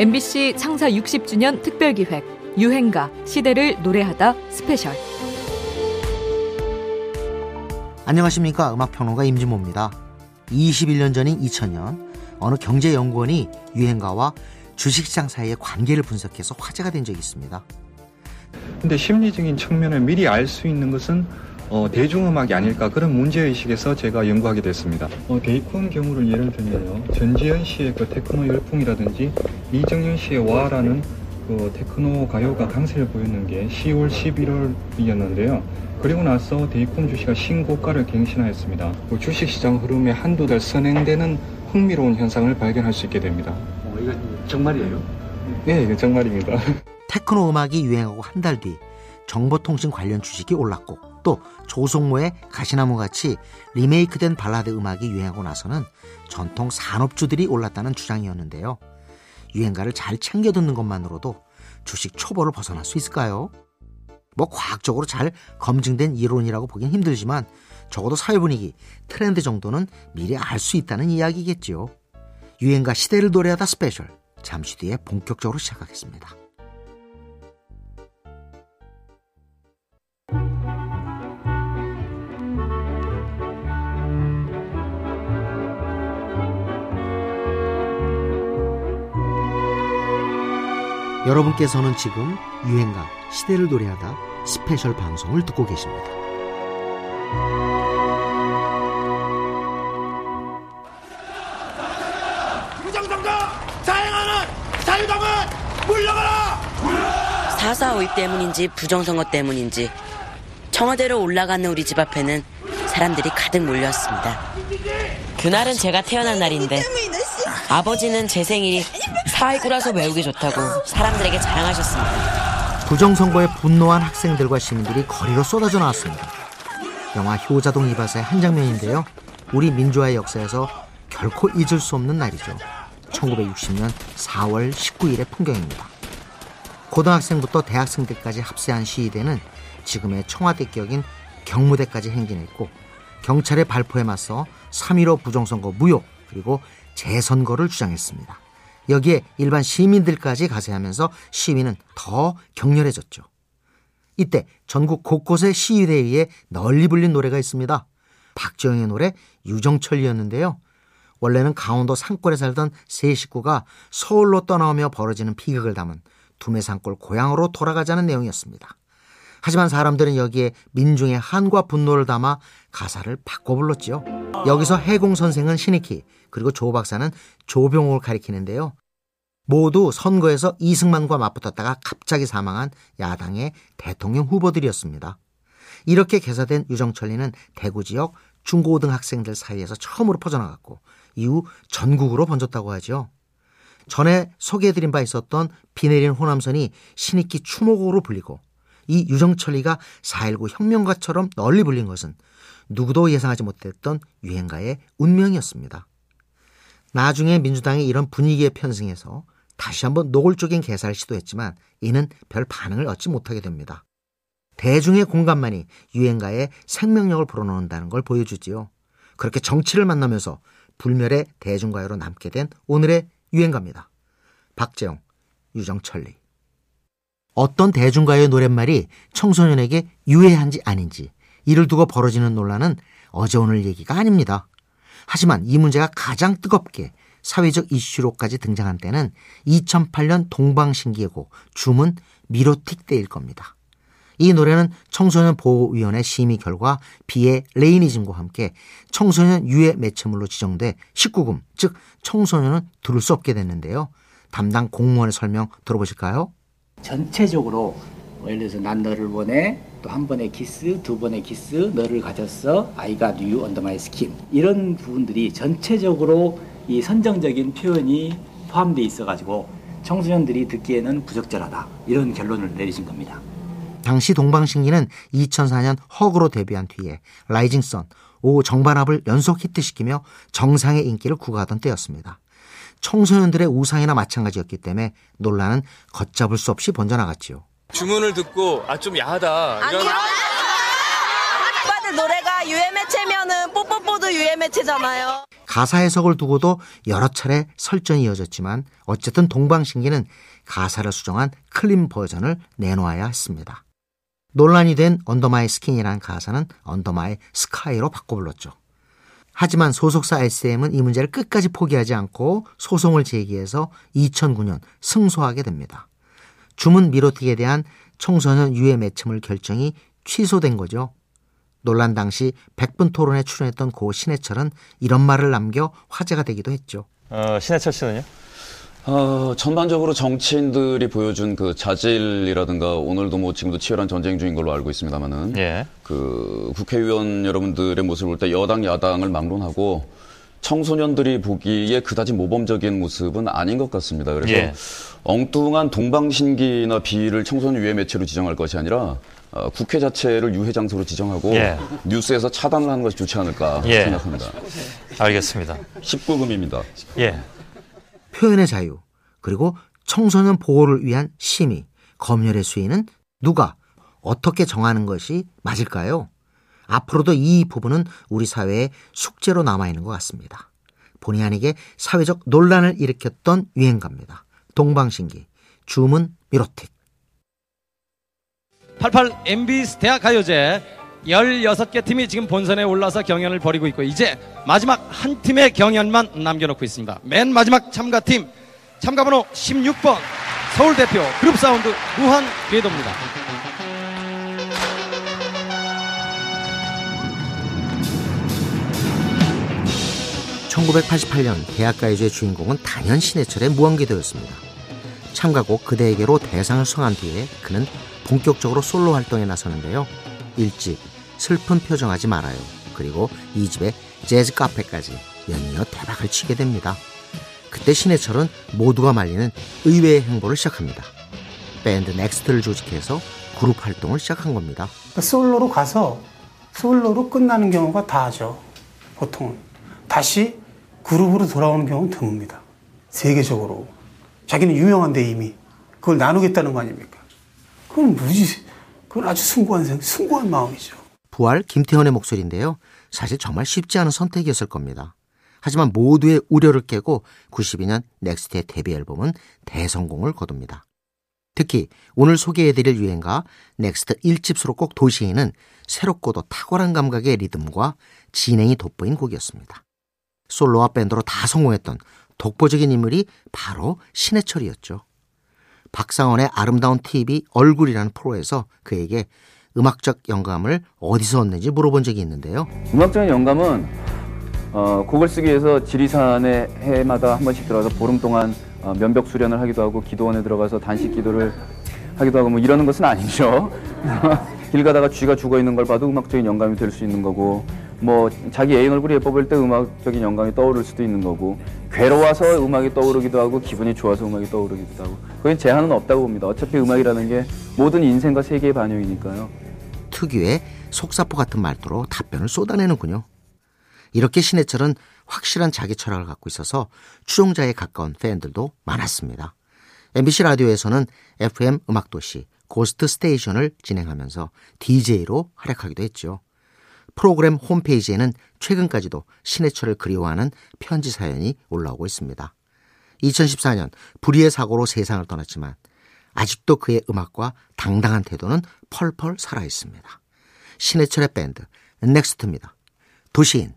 MBC 창사 60주년 특별기획 유행가 시대를 노래하다 스페셜 안녕하십니까 음악평론가 임진모입니다. 21년 전인 2000년 어느 경제연구원이 유행가와 주식시장 사이의 관계를 분석해서 화제가 된 적이 있습니다. 근데 심리적인 측면을 미리 알 수 있는 것은 어, 대중음악이 아닐까 그런 문제의식에서 제가 연구하게 됐습니다. 어, 데이콘 경우를 예를 들면요. 전지현 씨의 그 테크노 열풍이라든지 이정현 씨의 와라는 그 테크노 가요가 강세를 보였는 게 10월, 11월이었는데요. 그리고 나서 데이콘 주식이 신고가를 갱신하였습니다. 그 주식시장 흐름에 한두 달 선행되는 흥미로운 현상을 발견할 수 있게 됩니다. 어, 이거 정말이에요? 네, 이거 정말입니다. 테크노 음악이 유행하고 한 달 뒤 정보통신 관련 주식이 올랐고 또 조성모의 가시나무 같이 리메이크된 발라드 음악이 유행하고 나서는 전통 산업주들이 올랐다는 주장이었는데요. 유행가를 잘 챙겨 듣는 것만으로도 주식 초보를 벗어날 수 있을까요? 뭐 과학적으로 잘 검증된 이론이라고 보긴 힘들지만 적어도 사회 분위기, 트렌드 정도는 미리 알 수 있다는 이야기겠지요. 유행가 시대를 노래하다 스페셜 잠시 뒤에 본격적으로 시작하겠습니다. 여러분께서는 지금 유행가 시대를 노래하다 스페셜 방송을 듣고 계십니다. 부정선거 자행하는 자유당은 물러가라! 4.4 5.2 때문인지 부정선거 때문인지 청와대로 올라가는 우리 집 앞에는 사람들이 가득 몰렸습니다. 그날은 제가 태어난 날인데 아버지는 제 생일이 4.19라서 외우기 좋다고 사람들에게 자랑하셨습니다. 부정선거에 분노한 학생들과 시민들이 거리로 쏟아져 나왔습니다. 영화 효자동 이바사의 한 장면인데요. 우리 민주화의 역사에서 결코 잊을 수 없는 날이죠. 1960년 4월 19일의 풍경입니다. 고등학생부터 대학생 때까지 합세한 시위대는 지금의 청와대 격인 경무대까지 행진했고 경찰의 발포에 맞서 3.15 부정선거 무효 그리고 재선거를 주장했습니다. 여기에 일반 시민들까지 가세하면서 시위는 더 격렬해졌죠. 이때 전국 곳곳의 시위대에 의해 널리 불린 노래가 있습니다. 박정희의 노래 유정철이었는데요. 원래는 강원도 산골에 살던 세 식구가 서울로 떠나오며 벌어지는 비극을 담은 두메산골 고향으로 돌아가자는 내용이었습니다. 하지만 사람들은 여기에 민중의 한과 분노를 담아 가사를 바꿔 불렀지요. 여기서 해공 선생은 신익희, 그리고 조 박사는 조병옥을 가리키는데요. 모두 선거에서 이승만과 맞붙었다가 갑자기 사망한 야당의 대통령 후보들이었습니다. 이렇게 개사된 유정철리는 대구 지역 중고등 학생들 사이에서 처음으로 퍼져나갔고 이후 전국으로 번졌다고 하죠. 전에 소개해드린 바 있었던 비 내린 호남선이 신익기 추모곡으로 불리고 이 유정철리가 4.19 혁명가처럼 널리 불린 것은 누구도 예상하지 못했던 유행가의 운명이었습니다. 나중에 민주당이 이런 분위기에 편승해서 다시 한번 노골적인 개사를 시도했지만 이는 별 반응을 얻지 못하게 됩니다. 대중의 공감만이 유행가의 생명력을 불어넣는다는 걸 보여주지요. 그렇게 정치를 만나면서 불멸의 대중가요로 남게 된 오늘의 유행가입니다. 박재영, 유정철리. 어떤 대중가요 노랫말이 청소년에게 유해한지 아닌지 이를 두고 벌어지는 논란은 어제 오늘 얘기가 아닙니다. 하지만 이 문제가 가장 뜨겁게 사회적 이슈로까지 등장한 때는 2008년 동방신기의 곡 주문 미로틱 때일 겁니다. 이 노래는 청소년 보호위원회 심의 결과 비의 레이니즘과 함께 청소년 유해 매체물로 지정돼 19금, 즉 청소년은 들을 수 없게 됐는데요. 담당 공무원의 설명 들어보실까요? 전체적으로 뭐 예를 들어서 난 너를 원해 또 한 번의 키스 두 번의 키스 너를 가졌어 got you under my skin 이런 부분들이 전체적으로 이 선정적인 표현이 포함되어 있어 가지고 청소년들이 듣기에는 부적절하다 이런 결론을 내리신 겁니다. 당시 동방신기는 2004년 Hug로 데뷔한 뒤에 Rising Sun, O 정반합을 연속 히트시키며 정상의 인기를 구가하던 때였습니다. 청소년들의 우상이나 마찬가지였기 때문에 논란은 걷잡을 수 없이 번져나갔지요. 주문을 듣고 아 좀 야하다 이런 아니요. 오빠들 노래가 유해 매체면은 뽀뽀뽀도 유해 매체잖아요. 가사 해석을 두고도 여러 차례 설전이 이어졌지만 어쨌든 동방신기는 가사를 수정한 clean 버전을 내놓아야 했습니다. 논란이 된 under my skin이라는 가사는 under my sky로 바꿔 불렀죠. 하지만 소속사 SM은 이 문제를 끝까지 포기하지 않고 소송을 제기해서 2009년 승소하게 됩니다. 주문 미로틱에 대한 청소년 유해 매체물 결정이 취소된 거죠. 논란 당시 100분 토론에 출연했던 고 신해철은 이런 말을 남겨 화제가 되기도 했죠. 어, 신해철 씨는요? 어, 전반적으로 정치인들이 보여준 그 자질이라든가 오늘도 뭐 지금도 치열한 전쟁 중인 걸로 알고 있습니다만은 예. 그 국회의원 여러분들의 모습을 볼 때 여당 야당을 막론하고 청소년들이 보기에 그다지 모범적인 모습은 아닌 것 같습니다. 그래서 예. 엉뚱한 동방신기나 비를 청소년 유해 매체로 지정할 것이 아니라 어, 국회 자체를 유해 장소로 지정하고 예. 뉴스에서 차단을 하는 것이 좋지 않을까 예. 생각합니다. 알겠습니다. 19금입니다. 예. 표현의 자유, 그리고 청소년 보호를 위한 심의, 검열의 수위는 누가 어떻게 정하는 것이 맞을까요? 앞으로도 이 부분은 우리 사회의 숙제로 남아 있는 것 같습니다. 본의 아니게 사회적 논란을 일으켰던 유행가입니다. 동방신기, 주문 미로틱. 88 MBC 대학 가요제 16개 팀이 지금 본선에 올라서 경연을 벌이고 있고 이제 마지막 한 팀의 경연만 남겨놓고 있습니다. 맨 마지막 참가팀 참가번호 16번 서울 대표 그룹 사운드 무한 궤도입니다. 1988년 대학가요제 주인공은 단연 신해철의 무한궤도였습니다. 참가곡 그대에게로 대상을 수상한 뒤에 그는 본격적으로 솔로 활동에 나서는데요. 1집 슬픈 표정하지 말아요. 그리고 2집의 재즈 카페까지 연이어 대박을 치게 됩니다. 그때 신해철은 모두가 말리는 의외의 행보를 시작합니다. 밴드 넥스트를 조직해서 그룹 활동을 시작한 겁니다. 솔로로 가서 솔로로 끝나는 경우가 다죠. 보통은. 다시 그룹으로 돌아오는 경우는 드뭅니다. 세계적으로. 자기는 유명한데 이미. 그걸 나누겠다는 거 아닙니까? 그건 무지, 그건 아주 숭고한, 생- 숭고한 마음이죠. 부활 김태원의 목소리인데요. 사실 정말 쉽지 않은 선택이었을 겁니다. 하지만 모두의 우려를 깨고 92년 넥스트의 데뷔 앨범은 대성공을 거둡니다. 특히 오늘 소개해드릴 유행가 넥스트 1집 수록곡 도시인은 새롭고도 탁월한 감각의 리듬과 진행이 돋보인 곡이었습니다. 솔로와 밴드로 다 성공했던 독보적인 인물이 바로 신해철이었죠. 박상원의 아름다운 TV 얼굴이라는 프로에서 그에게 음악적 영감을 어디서 얻는지 물어본 적이 있는데요. 음악적인 영감은 어, 곡을 쓰기 위해서 지리산에 해마다 한 번씩 들어가서 보름 동안 어, 면벽 수련을 하기도 하고 기도원에 들어가서 단식 기도를 하기도 하고 뭐 이러는 것은 아니죠. 길 가다가 쥐가 죽어 있는 걸 봐도 음악적인 영감이 될 수 있는 거고 뭐 자기 애인 얼굴이 예뻐 보일 때 음악적인 영감이 떠오를 수도 있는 거고 괴로워서 음악이 떠오르기도 하고 기분이 좋아서 음악이 떠오르기도 하고 그건 제한은 없다고 봅니다. 어차피 음악이라는 게 모든 인생과 세계의 반영이니까요. 특유의 속사포 같은 말투로 답변을 쏟아내는군요. 이렇게 신해철은 확실한 자기 철학을 갖고 있어서 추종자에 가까운 팬들도 많았습니다. MBC 라디오에서는 FM 음악도시 Ghost Station을 진행하면서 DJ로 활약하기도 했죠. 프로그램 홈페이지에는 최근까지도 신해철을 그리워하는 편지 사연이 올라오고 있습니다. 2014년 불의의 사고로 세상을 떠났지만 아직도 그의 음악과 당당한 태도는 펄펄 살아 있습니다. 신해철의 밴드 넥스트입니다. 도시인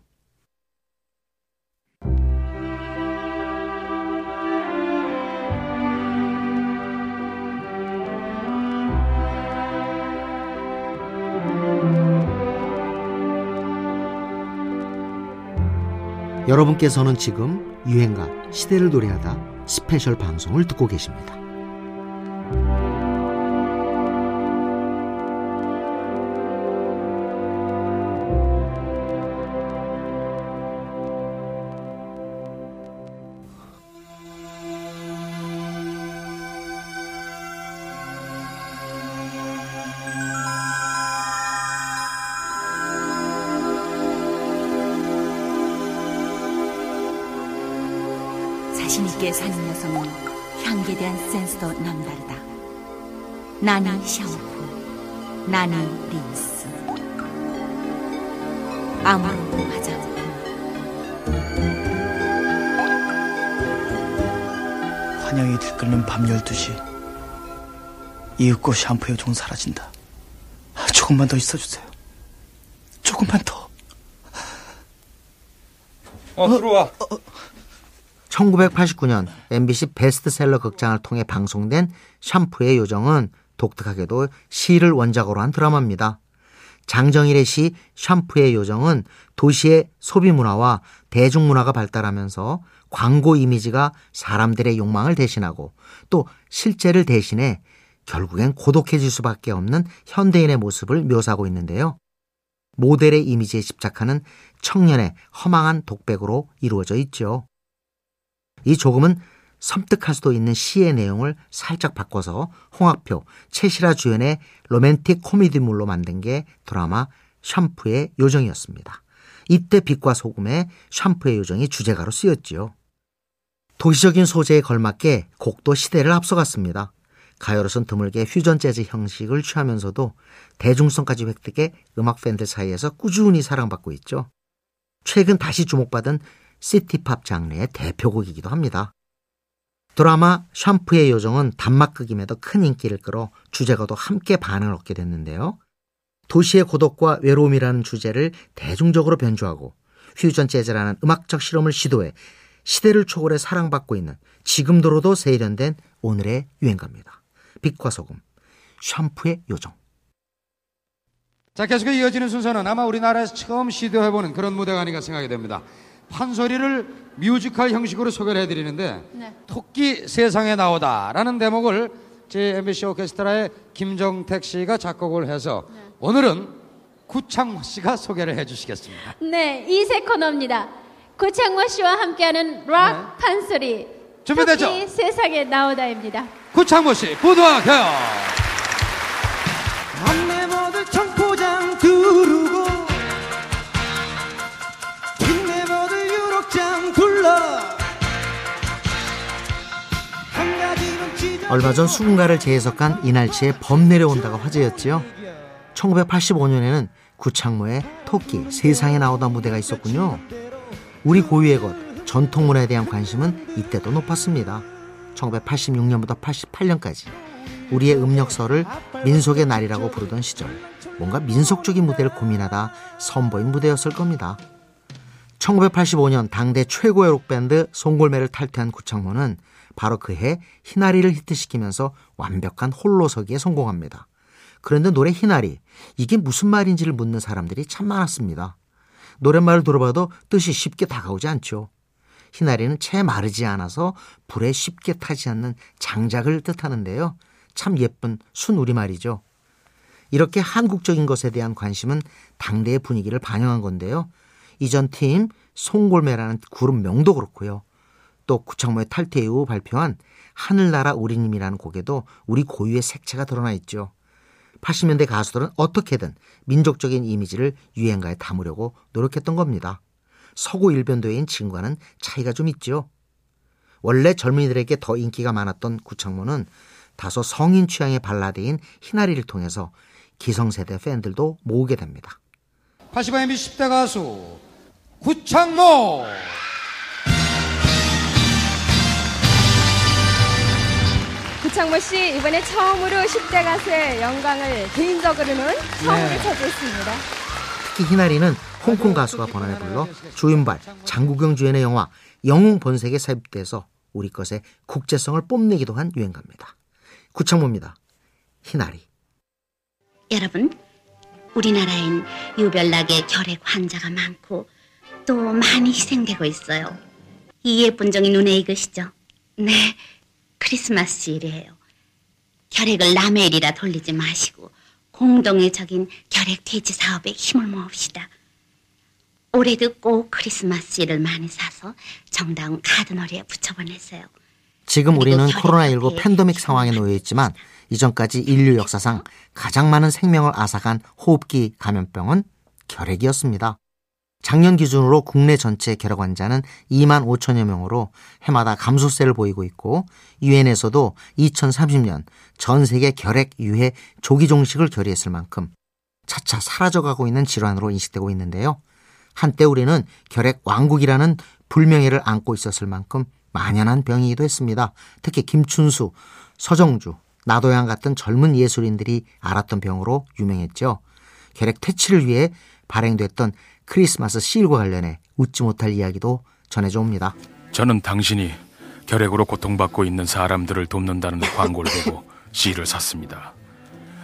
여러분께서는 지금 유행가 시대를 노래하다 스페셜 방송을 듣고 계십니다. 자신있게 사는 여성은 향기에 대한 센스도 남다르다. 나니 샴푸, 나니 린스, 아무로 화장품. 환영이 들끓는 밤 12시, 이윽고 샴푸 요종은 사라진다. 조금만 더 있어주세요. 조금만 더. 어, 들어와. 어. 1989년 MBC 베스트셀러 극장을 통해 방송된 샴푸의 요정은 독특하게도 시를 원작으로 한 드라마입니다. 장정일의 시 샴푸의 요정은 도시의 소비 문화와 대중문화가 발달하면서 광고 이미지가 사람들의 욕망을 대신하고 또 실제를 대신해 결국엔 고독해질 수밖에 없는 현대인의 모습을 묘사하고 있는데요. 모델의 이미지에 집착하는 청년의 허망한 독백으로 이루어져 있죠. 이 조금은 섬뜩할 수도 있는 시의 내용을 살짝 바꿔서 홍학표, 최시라 주연의 로맨틱 코미디물로 만든 게 드라마 샴푸의 요정이었습니다. 이때 빛과 소금의 샴푸의 요정이 주제가로 쓰였지요. 도시적인 소재에 걸맞게 곡도 시대를 앞서갔습니다. 가요로선 드물게 퓨전 재즈 형식을 취하면서도 대중성까지 획득해 음악 팬들 사이에서 꾸준히 사랑받고 있죠. 최근 다시 주목받은 시티팝 장르의 대표곡이기도 합니다. 드라마 샴푸의 요정은 단막극임에도 큰 인기를 끌어 주제가도 함께 반응을 얻게 됐는데요. 도시의 고독과 외로움이라는 주제를 대중적으로 변주하고 퓨전 재즈라는 음악적 실험을 시도해 시대를 초월해 사랑받고 있는 지금도로도 세련된 오늘의 유행가입니다. 빛과 소금, 샴푸의 요정. 자, 계속해 이어지는 순서는 아마 우리나라에서 처음 시도해보는 그런 무대가 아닌가 생각이 됩니다. 판소리를 뮤지컬 형식으로 소개를 해드리는데 네. 토끼 세상에 나오다라는 대목을 제 MBC 오케스트라의 김정택 씨가 작곡을 해서 오늘은 구창모 씨가 소개를 해주시겠습니다. 네, 이색 코너입니다. 구창모 씨와 함께하는 락 판소리. 준비됐죠? 토끼 세상에 나오다입니다. 구창모 씨, 부도하게요. 얼마 전 수군가를 재해석한 이날치의 범 내려온다가 화제였지요. 1985년에는 구창모의 토끼 세상에 나오다 무대가 있었군요. 우리 고유의 것 전통 문화에 대한 관심은 이때도 높았습니다. 1986년부터 88년까지 우리의 음력설을 민속의 날이라고 부르던 시절 뭔가 민속적인 무대를 고민하다 선보인 무대였을 겁니다. 1985년 당대 최고의 록밴드 송골매를 탈퇴한 구창모는 바로 그해 희나리를 히트시키면서 완벽한 홀로서기에 성공합니다. 그런데 노래 희나리 이게 무슨 말인지를 묻는 사람들이 참 많았습니다. 노랫말을 들어봐도 뜻이 쉽게 다가오지 않죠. 희나리는 채 마르지 않아서 불에 쉽게 타지 않는 장작을 뜻하는데요. 참 예쁜 순우리말이죠. 이렇게 한국적인 것에 대한 관심은 당대의 분위기를 반영한 건데요. 이전 팀 송골매라는 그룹 명도 그렇고요. 또 구창모의 탈퇴 이후 발표한 하늘나라 우리님이라는 곡에도 우리 고유의 색채가 드러나 있죠. 80년대 가수들은 어떻게든 민족적인 이미지를 유행가에 담으려고 노력했던 겁니다. 서구 일변도인 지금과는 차이가 좀 있죠. 원래 젊은이들에게 더 인기가 많았던 구창모는 다소 성인 취향의 발라드인 희나리를 통해서 기성세대 팬들도 모으게 됩니다. 80화 MB 10대 가수 구창모 구창모 씨 이번에 처음으로 10대 가수의 영광을 개인적으로는 처음으로 네. 차지했습니다. 특히 희나리는 홍콩 가수가 번안해 불러 조윤발, 장국영 주연의 영화 영웅 본색에 삽입돼서 우리 것의 국제성을 뽐내기도 한 유행가입니다. 구창모입니다. 희나리. 여러분, 우리나라엔 유별나게 결핵 환자가 많고 또 많이 희생되고 있어요. 이 예쁜 종이 눈에 익으시죠? 네, 크리스마스 일이에요. 결핵을 남의 일이라 돌리지 마시고 공동의 적인 결핵 퇴치 사업에 힘을 모읍시다. 올해도 꼭 크리스마스 일을 많이 사서 정다운 카드놀이에 붙여보냈어요. 지금 우리는 코로나19 팬데믹 상황에 놓여 있지만 이전까지 인류 역사상 가장 많은 생명을 앗아간 호흡기 감염병은 결핵이었습니다. 작년 기준으로 국내 전체 결핵 환자는 2만 5천여 명으로 해마다 감소세를 보이고 있고 유엔에서도 2030년 전 세계 결핵 유해 조기 종식을 결의했을 만큼 차차 사라져가고 있는 질환으로 인식되고 있는데요. 한때 우리는 결핵 왕국이라는 불명예를 안고 있었을 만큼 만연한 병이기도 했습니다. 특히 김춘수, 서정주, 나도양 같은 젊은 예술인들이 알았던 병으로 유명했죠. 결핵 퇴치를 위해 발행됐던 크리스마스 시일과 관련해 웃지 못할 이야기도 전해져 옵니다. 저는 당신이 결핵으로 고통받고 있는 사람들을 돕는다는 광고를 보고 씨를 샀습니다.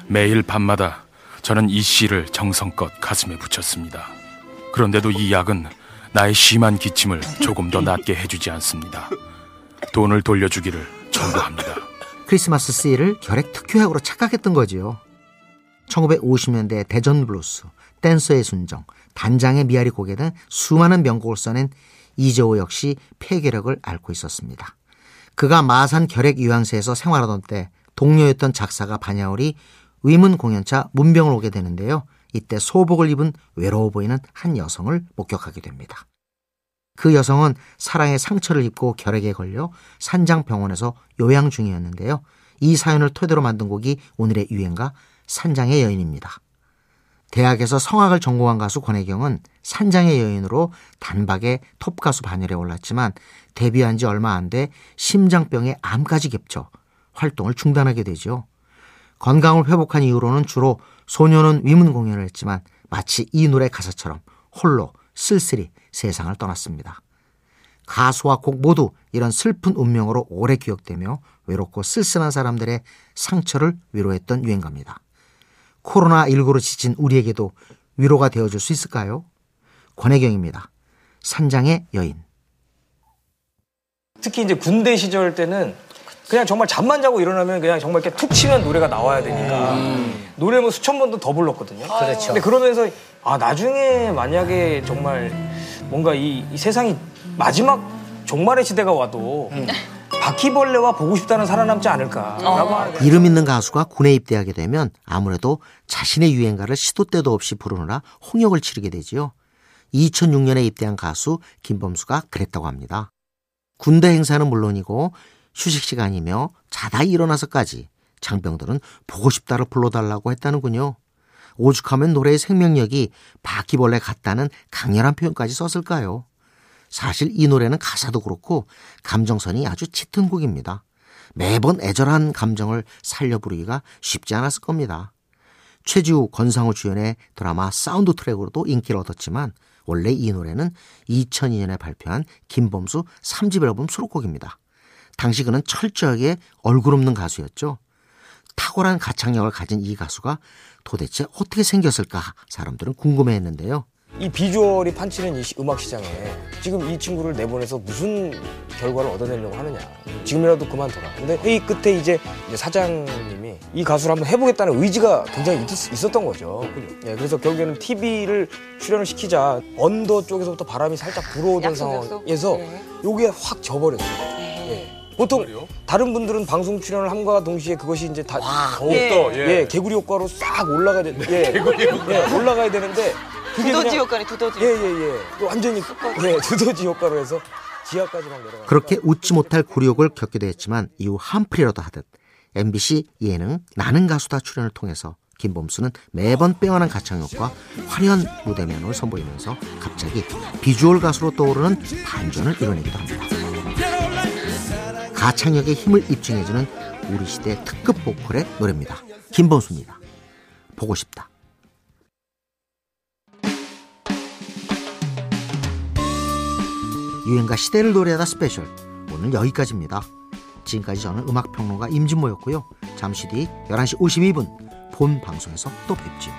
매일 밤마다 저는 이 씨를 정성껏 가슴에 붙였습니다. 그런데도 이 약은 나의 심한 기침을 조금 더 낫게 해주지 않습니다. 돈을 돌려주기를 청구합니다. 크리스마스 시일을 결핵 특효약으로 착각했던 거지요. 1950년대 대전 블루스, 댄서의 순정, 단장의 미아리 고개 등 수많은 명곡을 써낸 이재호 역시 폐결핵을 앓고 있었습니다. 그가 마산 결핵 요양소에서 생활하던 때 동료였던 작사가 반야월이 위문 공연차 문병을 오게 되는데요. 이때 소복을 입은 외로워 보이는 한 여성을 목격하게 됩니다. 그 여성은 사랑의 상처를 입고 결핵에 걸려 산장병원에서 요양 중이었는데요. 이 사연을 토대로 만든 곡이 오늘의 유행가 산장의 여인입니다. 대학에서 성악을 전공한 가수 권혜경은 산장의 여인으로 단박에 톱가수 반열에 올랐지만 데뷔한 지 얼마 안 돼 심장병에 암까지 겹쳐 활동을 중단하게 되죠. 건강을 회복한 이후로는 주로 소녀는 위문 공연을 했지만 마치 이 노래 가사처럼 홀로 쓸쓸히 세상을 떠났습니다. 가수와 곡 모두 이런 슬픈 운명으로 오래 기억되며 외롭고 쓸쓸한 사람들의 상처를 위로했던 유행가입니다. 코로나19로 지친 우리에게도 위로가 되어줄 수 있을까요? 권혜경입니다. 산장의 여인. 특히 이제 군대 시절 때는 그냥 정말 잠만 자고 일어나면 그냥 정말 이렇게 툭 치면 노래가 나와야 되니까 노래 뭐 수천 번도 더 불렀거든요. 그렇죠. 근데 그러면서 아 나중에 만약에 정말 뭔가 이, 이 세상이 마지막 종말의 시대가 와도 바퀴벌레와 보고 싶다는 살아남지 않을까라고 이름 있는 가수가 군에 입대하게 되면 아무래도 자신의 유행가를 시도 때도 없이 부르느라 홍역을 치르게 되지요. 2006년에 입대한 가수 김범수가 그랬다고 합니다. 군대 행사는 물론이고 휴식 시간이며 자다 일어나서까지 장병들은 보고 싶다를 불러달라고 했다는군요. 오죽하면 노래의 생명력이 바퀴벌레 같다는 강렬한 표현까지 썼을까요? 사실 이 노래는 가사도 그렇고 감정선이 아주 짙은 곡입니다. 매번 애절한 감정을 살려 부르기가 쉽지 않았을 겁니다. 최지우, 권상우 주연의 드라마 사운드 트랙으로도 인기를 얻었지만 원래 이 노래는 2002년에 발표한 김범수 3집 앨범 수록곡입니다. 당시 그는 철저하게 얼굴 없는 가수였죠. 탁월한 가창력을 가진 이 가수가 도대체 어떻게 생겼을까 사람들은 궁금해했는데요. 이 비주얼이 판치는 이 시- 음악 시장에 지금 이 친구를 내보내서 무슨 결과를 얻어내려고 하느냐. 지금이라도 그만둬라. 근데 회의 끝에 이제, 이제 사장님이 이 가수를 한번 해보겠다는 의지가 굉장히 있, 었던 거죠. 예, 그래서 결국에는 TV를 출연을 시키자 언더 쪽에서부터 바람이 살짝 불어오던 상황에서 요게 확 져버렸어요. 예. 보통 다른 분들은 방송 출연을 함과 동시에 그것이 이제 다 더욱더, 예. 개구리 효과로 싹 올라가야 돼. 예, 개구리 효과. 예, 올라가야 되는데 두더지 효과네, 두더지. 예, 예, 예. 완전히 예, 두더지 효과로 해서 지하까지 막 내려가. 그렇게 웃지 못할 굴욕을 겪기도 했지만 이후 한풀이라도 하듯 MBC 예능 나는 가수다 출연을 통해서 김범수는 매번 빼어난 가창력과 화려한 무대 면을 선보이면서 갑자기 비주얼 가수로 떠오르는 반전을 이뤄내기도 합니다. 가창력의 힘을 입증해주는 우리 시대 특급 보컬의 노래입니다. 김범수입니다. 보고 싶다. 유행가 시대를 노래하다 스페셜 오늘 여기까지입니다. 지금까지 저는 음악평론가 임진모였고요. 잠시 뒤 11시 52분 본 방송에서 또 뵙지요.